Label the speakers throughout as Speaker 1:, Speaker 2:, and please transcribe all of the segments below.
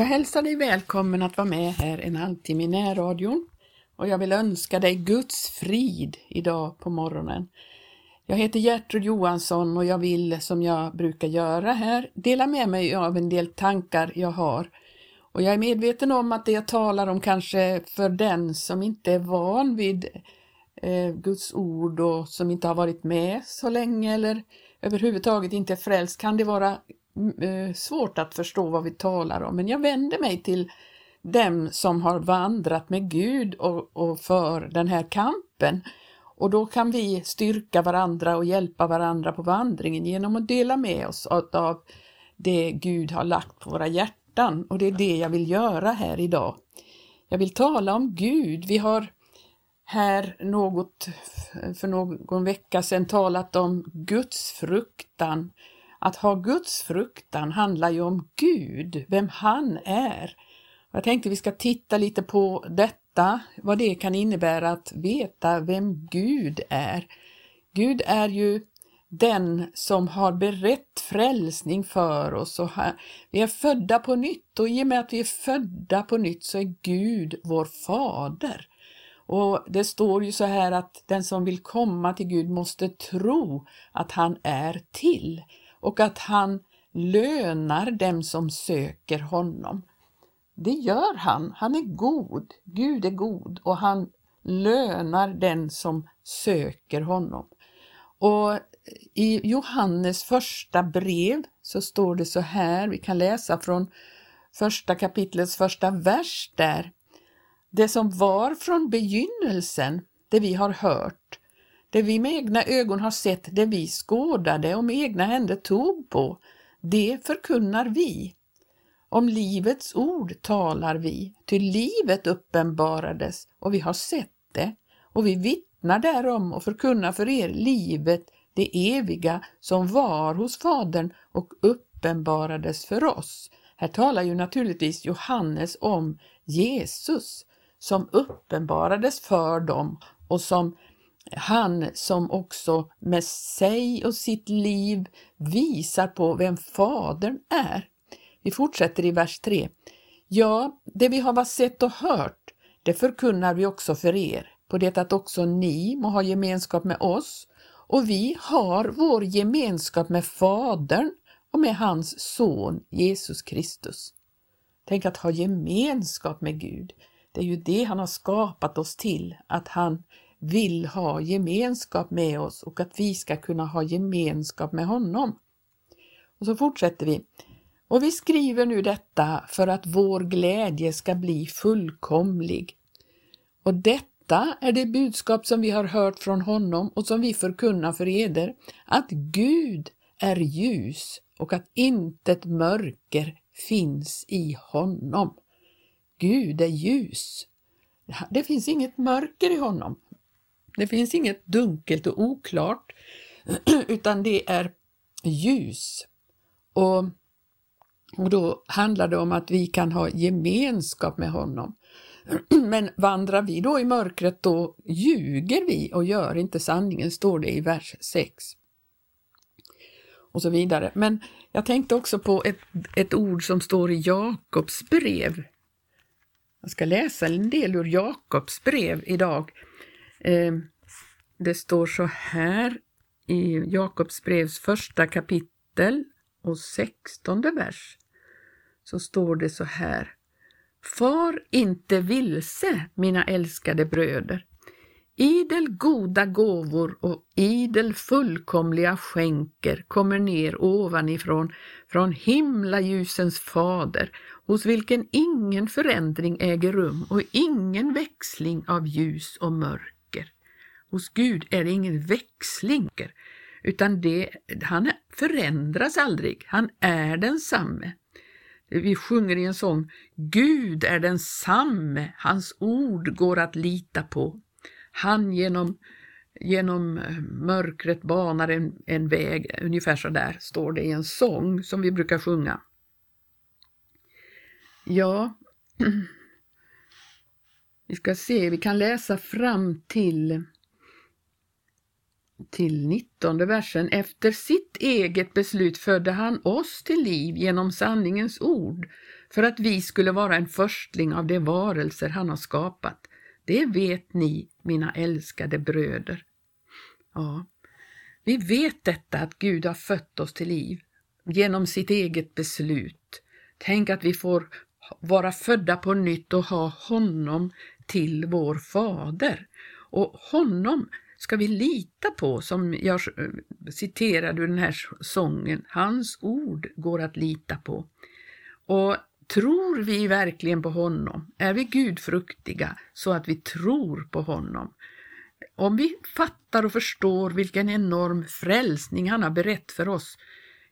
Speaker 1: Jag hälsar dig välkommen att vara med här en halvtimme i närradion och jag vill önska dig Guds frid idag på morgonen. Jag heter Gertrud Johansson och jag vill, som jag brukar göra här, dela med mig av en del tankar jag har. Och jag är medveten om att det jag talar om kanske för den som inte är van vid eh, Guds ord och som inte har varit med så länge eller överhuvudtaget inte är frälst kan det vara Eh, svårt att förstå vad vi talar om, men jag vänder mig till dem som har vandrat med Gud och, och för den här kampen. Och då kan vi styrka varandra och hjälpa varandra på vandringen genom att dela med oss av det Gud har lagt på våra hjärtan och det är det jag vill göra här idag. Jag vill tala om Gud. Vi har här något för någon vecka sedan talat om Guds fruktan att ha Guds fruktan handlar ju om Gud, vem han är. Jag tänkte vi ska titta lite på detta, vad det kan innebära att veta vem Gud är. Gud är ju den som har berett frälsning för oss och vi är födda på nytt och i och med att vi är födda på nytt så är Gud vår fader. Och det står ju så här att den som vill komma till Gud måste tro att han är till och att han lönar dem som söker honom. Det gör han. Han är god. Gud är god och han lönar den som söker honom. Och i Johannes första brev så står det så här, vi kan läsa från första kapitlets första vers där. Det som var från begynnelsen, det vi har hört, det vi med egna ögon har sett, det vi skådade och med egna händer tog på, det förkunnar vi. Om livets ord talar vi, ty livet uppenbarades och vi har sett det och vi vittnar därom och förkunnar för er livet, det eviga som var hos Fadern och uppenbarades för oss. Här talar ju naturligtvis Johannes om Jesus som uppenbarades för dem och som han som också med sig och sitt liv visar på vem Fadern är. Vi fortsätter i vers 3. Ja, det vi har sett och hört, det förkunnar vi också för er, på det att också ni må ha gemenskap med oss, och vi har vår gemenskap med Fadern och med hans son Jesus Kristus. Tänk att ha gemenskap med Gud. Det är ju det han har skapat oss till, att han vill ha gemenskap med oss och att vi ska kunna ha gemenskap med honom. Och så fortsätter vi. Och vi skriver nu detta för att vår glädje ska bli fullkomlig. Och detta är det budskap som vi har hört från honom och som vi förkunnar för eder, att Gud är ljus och att intet mörker finns i honom. Gud är ljus. Det finns inget mörker i honom. Det finns inget dunkelt och oklart, utan det är ljus. Och, och då handlar det om att vi kan ha gemenskap med honom. Men vandrar vi då i mörkret, då ljuger vi och gör inte sanningen, står det i vers 6. Och så vidare. Men jag tänkte också på ett, ett ord som står i Jakobs brev. Jag ska läsa en del ur Jakobs brev idag. Ehm, det står så här i Jakobs brevs första kapitel och sextonde vers. Så står det så här. Far inte vilse, mina älskade bröder. Idel goda gåvor och idel fullkomliga skänker kommer ner ovanifrån, från himlaljusens fader, hos vilken ingen förändring äger rum och ingen växling av ljus och mörker. Hos Gud är det ingen växling, utan det, han förändras aldrig, han är densamme. Vi sjunger i en sång, Gud är densamme, hans ord går att lita på. Han genom, genom mörkret banar en, en väg, ungefär så där står det i en sång som vi brukar sjunga. Ja, vi ska se, vi kan läsa fram till till 19 versen. Efter sitt eget beslut födde han oss till liv genom sanningens ord för att vi skulle vara en förstling av de varelser han har skapat. Det vet ni, mina älskade bröder. Ja, vi vet detta att Gud har fött oss till liv genom sitt eget beslut. Tänk att vi får vara födda på nytt och ha honom till vår fader. Och honom ska vi lita på, som jag eh, citerade ur den här sången. Hans ord går att lita på. Och tror vi verkligen på honom? Är vi gudfruktiga så att vi tror på honom? Om vi fattar och förstår vilken enorm frälsning han har berett för oss,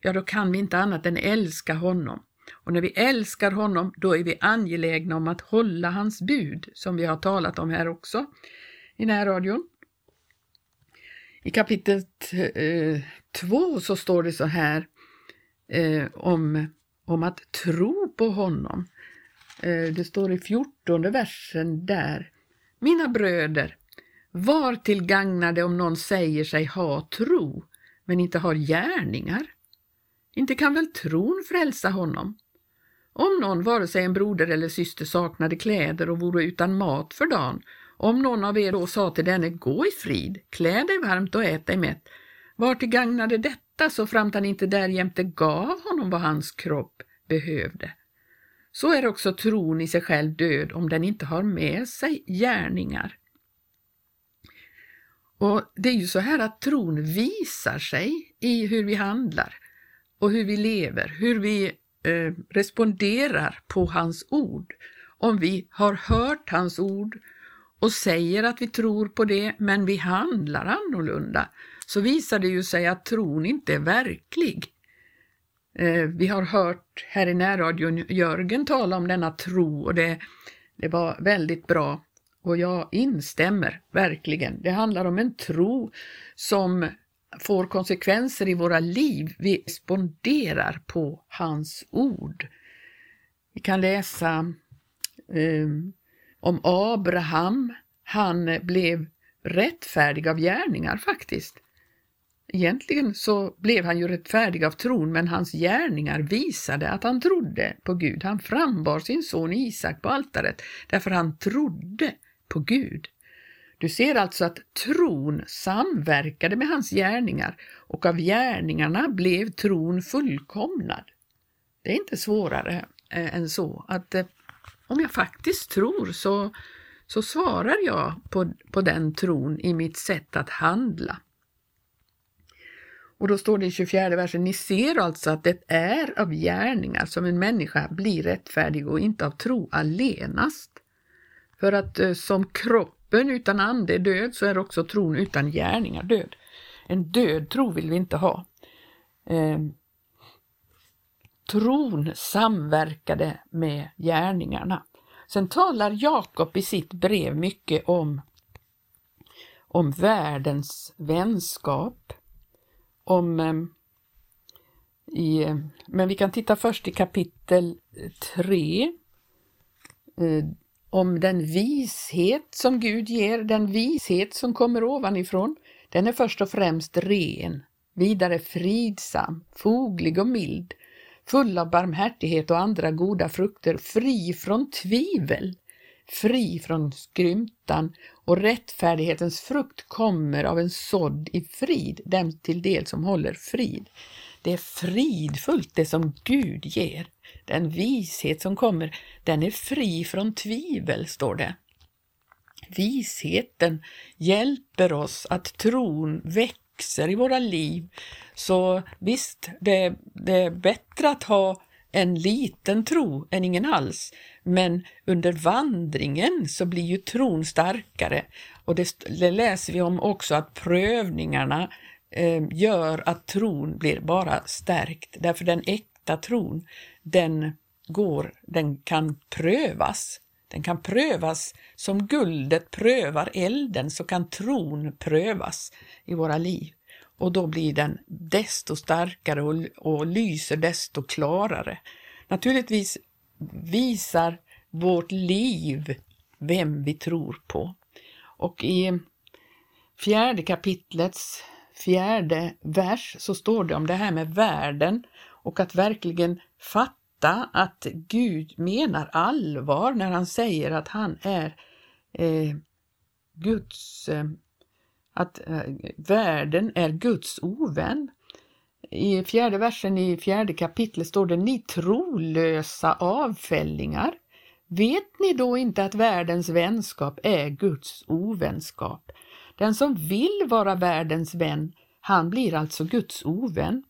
Speaker 1: ja då kan vi inte annat än älska honom. Och när vi älskar honom, då är vi angelägna om att hålla hans bud, som vi har talat om här också i närradion. I kapitel 2 eh, så står det så här eh, om, om att tro på honom. Eh, det står i 14 versen där. Mina bröder, var tillgagnade om någon säger sig ha tro, men inte har gärningar? Inte kan väl tron frälsa honom? Om någon, vare sig en broder eller syster, saknade kläder och vore utan mat för dagen, om någon av er då sa till denne, gå i frid, klä dig varmt och ät dig mätt, vartill gagnade detta så framt han inte därjämte gav honom vad hans kropp behövde? Så är också tron i sig själv död om den inte har med sig gärningar. Och Det är ju så här att tron visar sig i hur vi handlar och hur vi lever, hur vi eh, responderar på hans ord. Om vi har hört hans ord och säger att vi tror på det, men vi handlar annorlunda, så visar det ju sig att tron inte är verklig. Eh, vi har hört här i närradion Jörgen tala om denna tro och det, det var väldigt bra. Och jag instämmer verkligen. Det handlar om en tro som får konsekvenser i våra liv. Vi responderar på hans ord. Vi kan läsa eh, om Abraham. Han blev rättfärdig av gärningar faktiskt. Egentligen så blev han ju rättfärdig av tron, men hans gärningar visade att han trodde på Gud. Han frambar sin son Isak på altaret därför han trodde på Gud. Du ser alltså att tron samverkade med hans gärningar och av gärningarna blev tron fullkomnad. Det är inte svårare eh, än så att eh, om jag faktiskt tror så, så svarar jag på, på den tron i mitt sätt att handla. Och då står det i 24 versen, ni ser alltså att det är av gärningar som en människa blir rättfärdig och inte av tro allenast. För att eh, som kroppen utan ande är död så är också tron utan gärningar död. En död tro vill vi inte ha. Ehm, Tron samverkade med gärningarna. Sen talar Jakob i sitt brev mycket om, om världens vänskap. Om, ehm, i, ehm, men vi kan titta först i kapitel 3 eh, om den vishet som Gud ger, den vishet som kommer ovanifrån, den är först och främst ren, vidare fridsam, foglig och mild, full av barmhärtighet och andra goda frukter, fri från tvivel, fri från skrymtan och rättfärdighetens frukt kommer av en sådd i frid, dem till del som håller frid. Det är fridfullt det som Gud ger. Den vishet som kommer, den är fri från tvivel, står det. Visheten hjälper oss att tron väcker växer i våra liv. Så visst, det, det är bättre att ha en liten tro än ingen alls. Men under vandringen så blir ju tron starkare och det, det läser vi om också att prövningarna eh, gör att tron blir bara stärkt. Därför den äkta tron, den går, den kan prövas. Den kan prövas som guldet prövar elden, så kan tron prövas i våra liv. Och då blir den desto starkare och, och lyser desto klarare. Naturligtvis visar vårt liv vem vi tror på. Och i fjärde kapitlets fjärde vers så står det om det här med världen och att verkligen fatta veta att Gud menar allvar när han säger att han är eh, Guds, eh, att eh, världen är Guds ovän. I fjärde versen i fjärde kapitlet står det Ni trolösa avfällingar. Vet ni då inte att världens vänskap är Guds ovänskap? Den som vill vara världens vän, han blir alltså Guds ovän.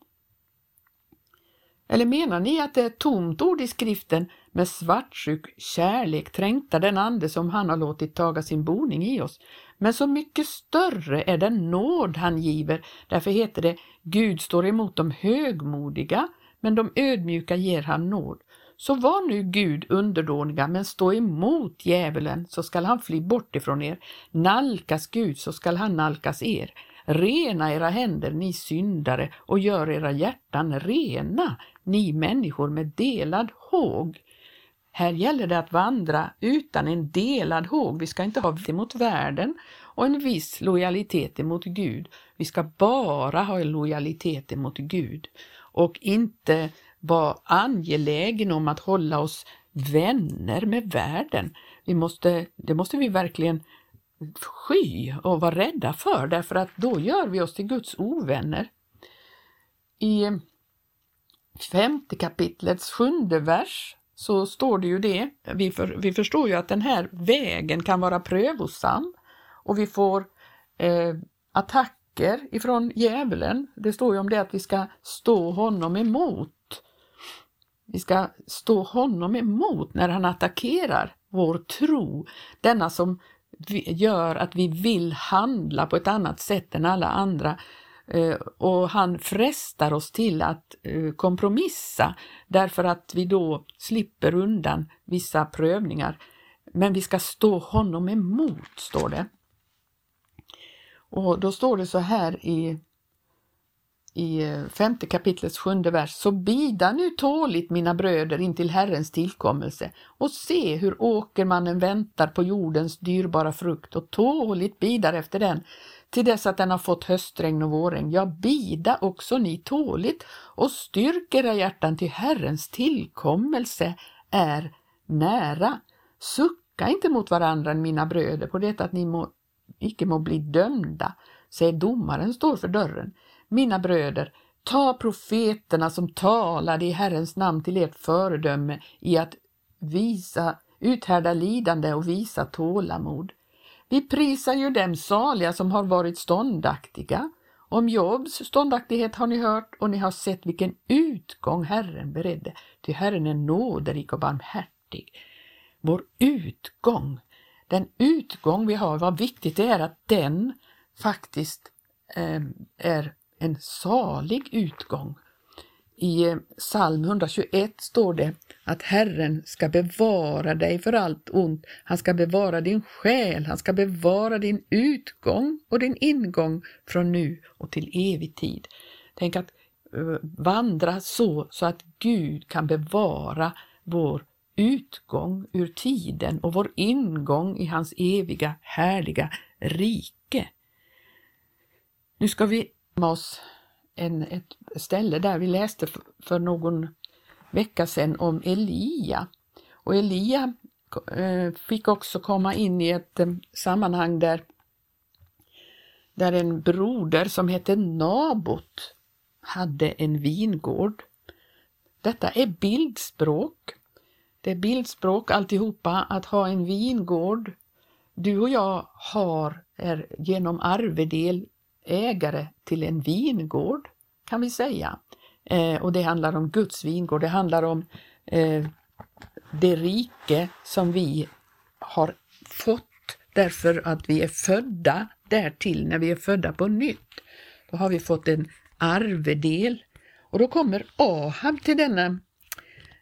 Speaker 1: Eller menar ni att det är ett tomt ord i skriften med svartsjuk kärlek trängtar den ande som han har låtit taga sin boning i oss? Men så mycket större är den nåd han giver. Därför heter det Gud står emot de högmodiga, men de ödmjuka ger han nåd. Så var nu Gud underdåniga, men stå emot djävulen, så skall han fly bort ifrån er. Nalkas Gud, så skall han nalkas er. Rena era händer, ni syndare, och gör era hjärtan rena, ni människor med delad håg. Här gäller det att vandra utan en delad håg. Vi ska inte ha emot världen och en viss lojalitet emot Gud. Vi ska bara ha en lojalitet emot Gud och inte vara angelägen om att hålla oss vänner med världen. Vi måste, det måste vi verkligen sky och vara rädda för därför att då gör vi oss till Guds ovänner. I femte kapitlets sjunde vers så står det ju det. Vi, för, vi förstår ju att den här vägen kan vara prövosam och vi får eh, attacker ifrån djävulen. Det står ju om det att vi ska stå honom emot. Vi ska stå honom emot när han attackerar vår tro, denna som gör att vi vill handla på ett annat sätt än alla andra. Eh, och han frestar oss till att eh, kompromissa därför att vi då slipper undan vissa prövningar. Men vi ska stå honom emot, står det. Och då står det så här i i eh, femte kapitlets sjunde vers, så bida nu tåligt mina bröder intill Herrens tillkommelse och se hur åkermannen väntar på jordens dyrbara frukt och tåligt bidar efter den till dess att den har fått höstregn och vårregn. Ja, bida också ni tåligt och styrk era hjärtan till Herrens tillkommelse är nära. Sucka inte mot varandra, mina bröder, på det att ni må, icke må bli dömda. Se, domaren står för dörren. Mina bröder, ta profeterna som talade i Herrens namn till ert föredöme i att visa, uthärda lidande och visa tålamod. Vi prisar ju dem saliga som har varit ståndaktiga. Om Jobs ståndaktighet har ni hört och ni har sett vilken utgång Herren beredde, ty Herren är nåderik och barmhärtig. Vår utgång, den utgång vi har, vad viktigt det är att den faktiskt eh, är en salig utgång. I eh, psalm 121 står det att Herren ska bevara dig för allt ont. Han ska bevara din själ, han ska bevara din utgång och din ingång från nu och till evig tid. Tänk att eh, vandra så, så att Gud kan bevara vår utgång ur tiden och vår ingång i hans eviga härliga rike. Nu ska vi oss en, ett ställe där vi läste för någon vecka sedan om Elia. Och Elia eh, fick också komma in i ett eh, sammanhang där, där en broder som hette Nabot hade en vingård. Detta är bildspråk. Det är bildspråk alltihopa att ha en vingård. Du och jag har är genom arvedel ägare till en vingård kan vi säga. Eh, och det handlar om Guds vingård, det handlar om eh, det rike som vi har fått därför att vi är födda därtill, när vi är födda på nytt. Då har vi fått en arvedel. Och då kommer Ahab till denna,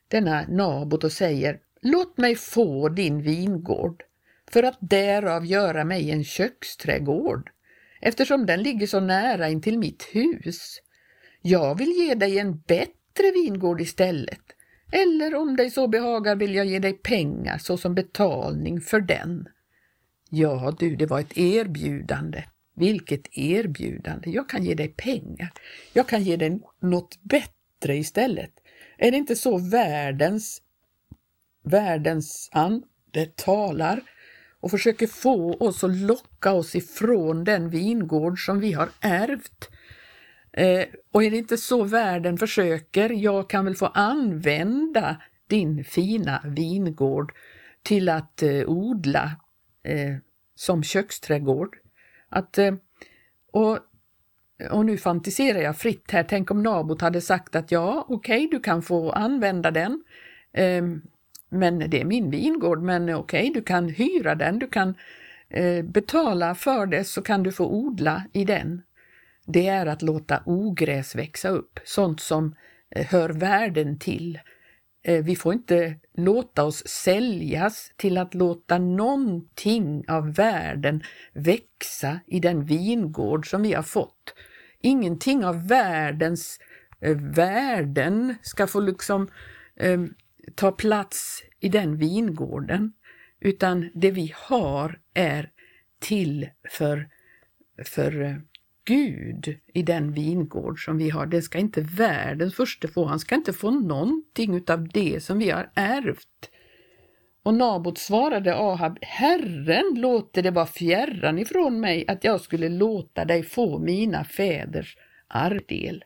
Speaker 1: denna Nabot och säger Låt mig få din vingård för att därav göra mig en köksträdgård eftersom den ligger så nära intill mitt hus. Jag vill ge dig en bättre vingård istället. Eller om dig så behagar vill jag ge dig pengar såsom betalning för den. Ja du, det var ett erbjudande. Vilket erbjudande! Jag kan ge dig pengar. Jag kan ge dig något bättre istället. Är det inte så världens, världens ande talar och försöker få oss att locka oss ifrån den vingård som vi har ärvt? Eh, och är det inte så världen försöker, jag kan väl få använda din fina vingård till att eh, odla eh, som köksträdgård. Att, eh, och, och nu fantiserar jag fritt här, tänk om Nabot hade sagt att ja, okej, okay, du kan få använda den, eh, men det är min vingård, men okej, okay, du kan hyra den, du kan eh, betala för det så kan du få odla i den. Det är att låta ogräs växa upp, sånt som eh, hör världen till. Eh, vi får inte låta oss säljas till att låta någonting av världen växa i den vingård som vi har fått. Ingenting av världens eh, värden ska få liksom eh, ta plats i den vingården, utan det vi har är till för, för eh, Gud i den vingård som vi har. Det ska inte världens första få. Han ska inte få någonting utav det som vi har ärvt. Och Nabot svarade Ahab, Herren låter det vara fjärran ifrån mig att jag skulle låta dig få mina fäders arvdel.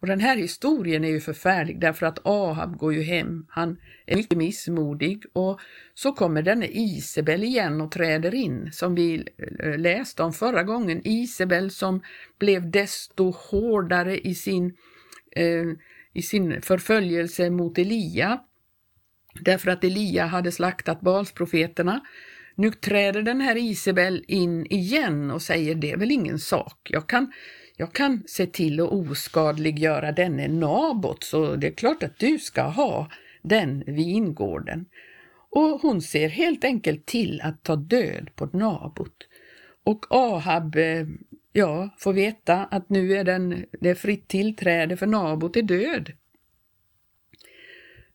Speaker 1: Och den här historien är ju förfärlig därför att Ahab går ju hem, han är mycket missmodig och så kommer denne Isabel igen och träder in som vi eh, läste om förra gången. Isabel som blev desto hårdare i sin, eh, i sin förföljelse mot Elia därför att Elia hade slaktat Balsprofeterna. Nu träder den här Isabel in igen och säger det är väl ingen sak. Jag kan jag kan se till att oskadliggöra denne Nabot, så det är klart att du ska ha den vingården. Och hon ser helt enkelt till att ta död på Nabot. Och Ahab, eh, ja, får veta att nu är den, det är fritt tillträde för Nabot är död.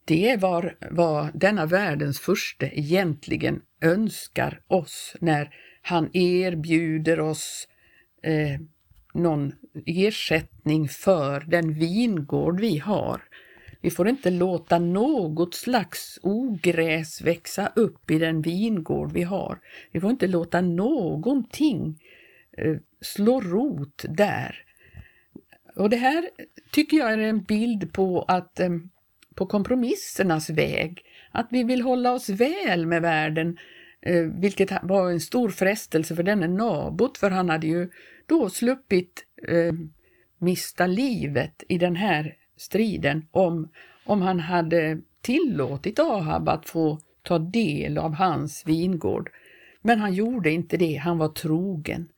Speaker 1: Det var vad denna världens första egentligen önskar oss när han erbjuder oss eh, någon ersättning för den vingård vi har. Vi får inte låta något slags ogräs växa upp i den vingård vi har. Vi får inte låta någonting eh, slå rot där. Och det här tycker jag är en bild på att eh, på kompromissernas väg, att vi vill hålla oss väl med världen, eh, vilket var en stor frestelse för denne Nabot, för han hade ju då sluppit eh, mista livet i den här striden om, om han hade tillåtit Ahab att få ta del av hans vingård. Men han gjorde inte det, han var trogen.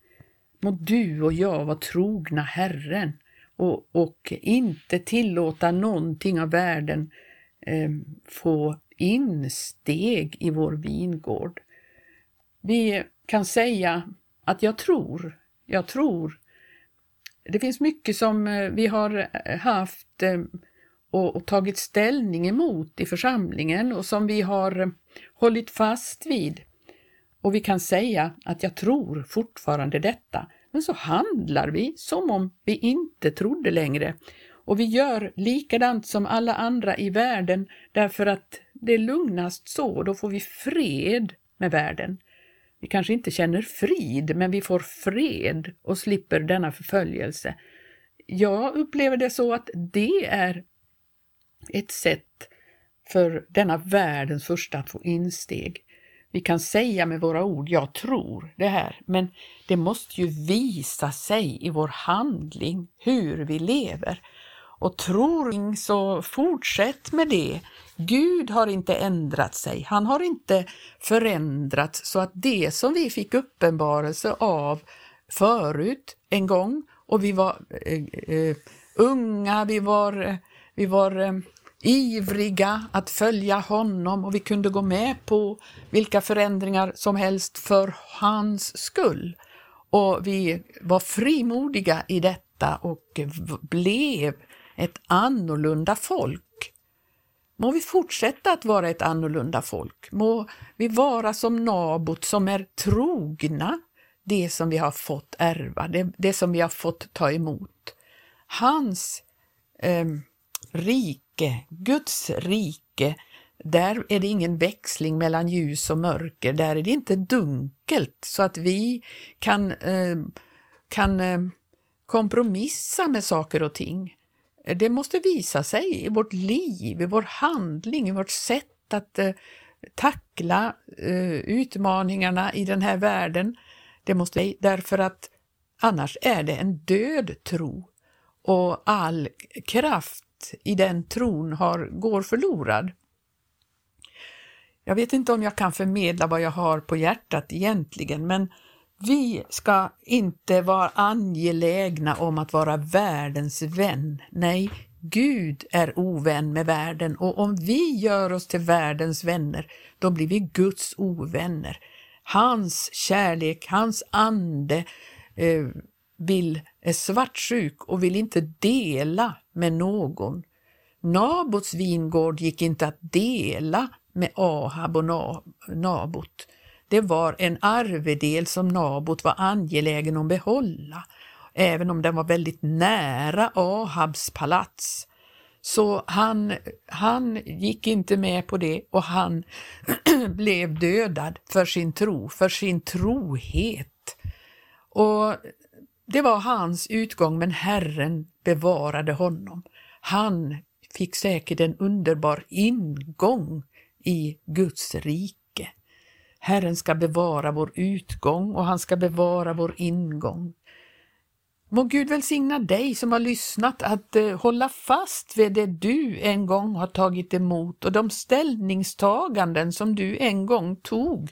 Speaker 1: Må du och jag vara trogna Herren och, och inte tillåta någonting av världen eh, få insteg i vår vingård. Vi kan säga att jag tror jag tror. Det finns mycket som eh, vi har eh, haft eh, och, tagit ställning emot i församlingen och som vi har hållit fast vid. Och vi kan säga att jag tror fortfarande detta, men så handlar vi som om vi inte trodde längre. Och vi gör likadant som alla andra i världen därför att det är lugnast så, då får vi fred med världen. Vi kanske inte känner frid, men vi får fred och slipper denna förföljelse. Jag upplever det så att det är ett sätt för denna världens första att få insteg. Vi kan säga med våra ord, jag tror det här, men det måste ju visa sig i vår handling hur vi lever. Och tror så fortsätt med det. Gud har inte ändrat sig, han har inte förändrats så att det som vi fick uppenbarelse av förut en gång och vi var eh, eh, unga, vi var, eh, vi var eh, ivriga att följa honom och vi kunde gå med på vilka förändringar som helst för hans skull. Och vi var frimodiga i detta och blev ett annorlunda folk. Må vi fortsätta att vara ett annorlunda folk. Må vi vara som Nabot som är trogna det som vi har fått ärva, det, det som vi har fått ta emot. Hans eh, rike, Guds rike, där är det ingen växling mellan ljus och mörker, där är det inte dunkelt så att vi kan, eh, kan eh, kompromissa med saker och ting. Det måste visa sig i vårt liv, i vår handling, i vårt sätt att eh, tackla eh, utmaningarna i den här världen. Det måste därför att annars är det en död tro och all kraft i den tron har, går förlorad. Jag vet inte om jag kan förmedla vad jag har på hjärtat egentligen, men vi ska inte vara angelägna om att vara världens vän. Nej, Gud är ovän med världen och om vi gör oss till världens vänner, då blir vi Guds ovänner. Hans kärlek, hans ande eh, vill, är svartsjuk och vill inte dela med någon. Nabots vingård gick inte att dela med Ahab och Nabot. Det var en arvedel som Nabot var angelägen om behålla, även om den var väldigt nära Ahabs palats. Så han, han gick inte med på det och han blev dödad för sin tro, för sin trohet. Och det var hans utgång, men Herren bevarade honom. Han fick säkert en underbar ingång i Guds rike. Herren ska bevara vår utgång och han ska bevara vår ingång. Må Gud välsigna dig som har lyssnat att eh, hålla fast vid det du en gång har tagit emot och de ställningstaganden som du en gång tog.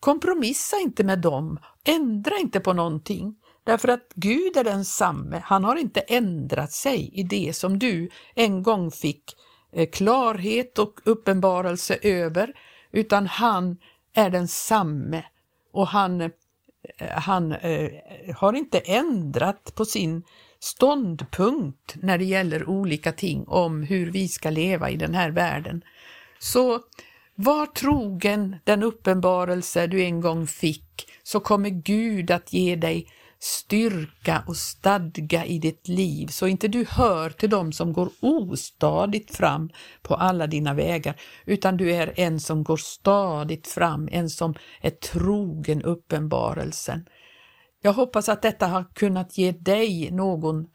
Speaker 1: Kompromissa inte med dem, ändra inte på någonting. Därför att Gud är densamme, han har inte ändrat sig i det som du en gång fick eh, klarhet och uppenbarelse över, utan han är densamme och han, eh, han eh, har inte ändrat på sin ståndpunkt när det gäller olika ting om hur vi ska leva i den här världen. Så var trogen den uppenbarelse du en gång fick, så kommer Gud att ge dig styrka och stadga i ditt liv så inte du hör till dem som går ostadigt fram på alla dina vägar, utan du är en som går stadigt fram, en som är trogen uppenbarelsen. Jag hoppas att detta har kunnat ge dig någon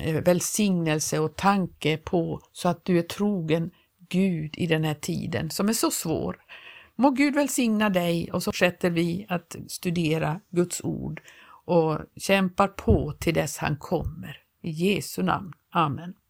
Speaker 1: eh, välsignelse och tanke på så att du är trogen Gud i den här tiden som är så svår. Må Gud välsigna dig och så fortsätter vi att studera Guds ord och kämpar på till dess han kommer. I Jesu namn. Amen.